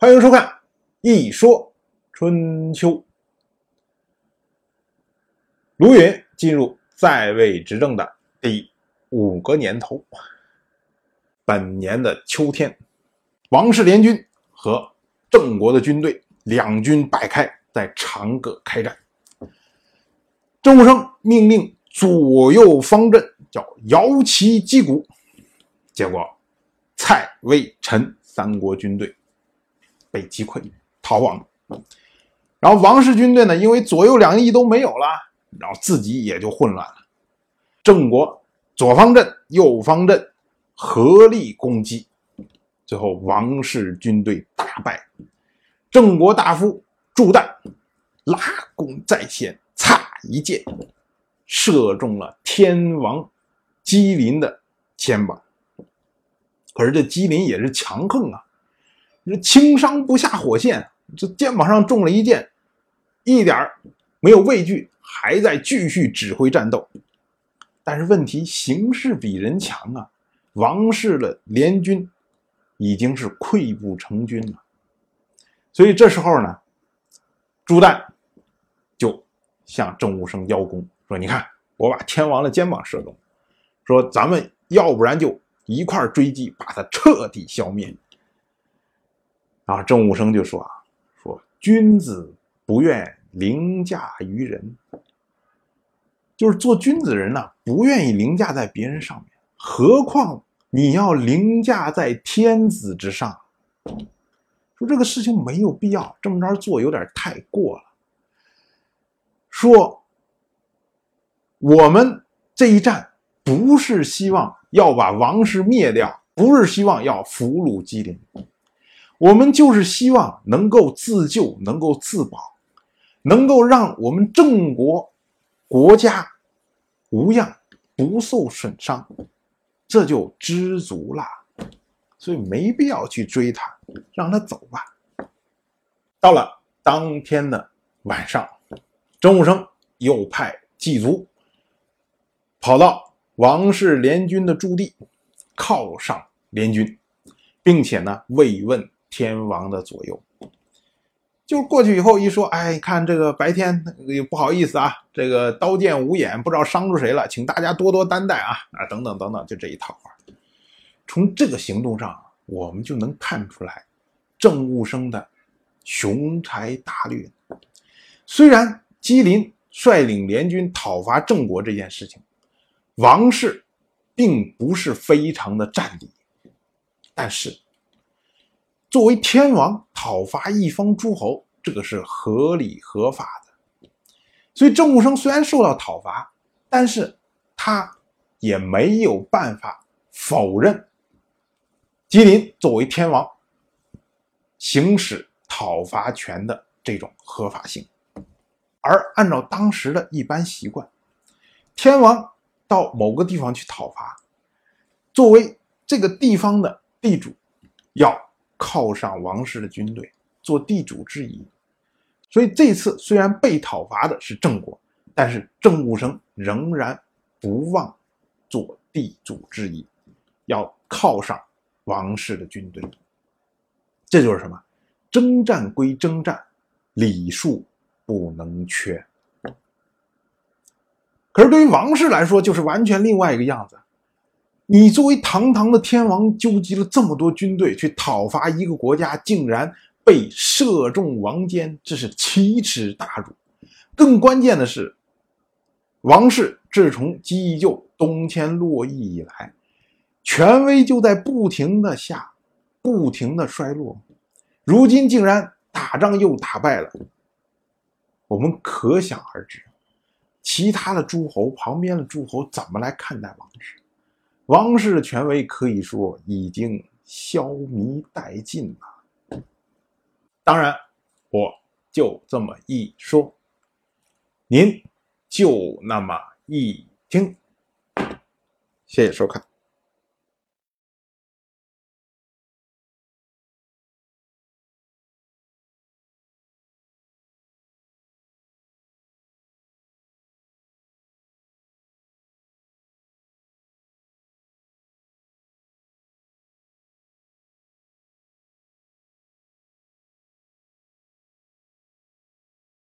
欢迎收看《一说春秋》。卢云进入在位执政的第五个年头，本年的秋天，王室联军和郑国的军队两军摆开，在长葛开战。郑武生命令左右方阵，叫摇旗击鼓，结果蔡、魏、陈三国军队。被击溃，逃亡。然后王氏军队呢，因为左右两翼都没有了，然后自己也就混乱了。郑国左方阵、右方阵合力攻击，最后王氏军队大败。郑国大夫祝旦拉弓在先，擦一箭射中了天王姬林的肩膀。可是这姬林也是强横啊。这轻伤不下火线，这肩膀上中了一箭，一点没有畏惧，还在继续指挥战斗。但是问题形势比人强啊，王氏的联军已经是溃不成军了。所以这时候呢，朱旦就向郑武生邀功，说：“你看，我把天王的肩膀射中，说咱们要不然就一块追击，把他彻底消灭。”啊，郑武生就说啊，说君子不愿凌驾于人，就是做君子人呢，不愿意凌驾在别人上面，何况你要凌驾在天子之上。说这个事情没有必要这么着做，有点太过了。说我们这一战不是希望要把王室灭掉，不是希望要俘虏姬陵。我们就是希望能够自救，能够自保，能够让我们郑国国家无恙，不受损伤，这就知足了。所以没必要去追他，让他走吧。到了当天的晚上，郑武生又派祭卒跑到王氏联军的驻地，犒赏联军，并且呢慰问。天王的左右，就过去以后一说，哎，看这个白天也不好意思啊，这个刀剑无眼，不知道伤着谁了，请大家多多担待啊啊，等等等等，就这一套话。从这个行动上，我们就能看出来郑务生的雄才大略。虽然姬林率领联军讨伐郑国这件事情，王氏并不是非常的占理，但是。作为天王讨伐一方诸侯，这个是合理合法的。所以郑武生虽然受到讨伐，但是他也没有办法否认吉林作为天王行使讨伐权的这种合法性。而按照当时的一般习惯，天王到某个地方去讨伐，作为这个地方的地主，要。犒赏王室的军队，做地主之谊。所以这次虽然被讨伐的是郑国，但是郑武生仍然不忘做地主之谊，要犒赏王室的军队。这就是什么？征战归征战，礼数不能缺。可是对于王室来说，就是完全另外一个样子。你作为堂堂的天王，纠集了这么多军队去讨伐一个国家，竟然被射中王肩，这是奇耻大辱。更关键的是，王室自从姬就东迁洛邑以来，权威就在不停的下，不停的衰落。如今竟然打仗又打败了，我们可想而知，其他的诸侯旁边的诸侯怎么来看待王室？王室权威可以说已经消弭殆尽了。当然，我就这么一说，您就那么一听。谢谢收看。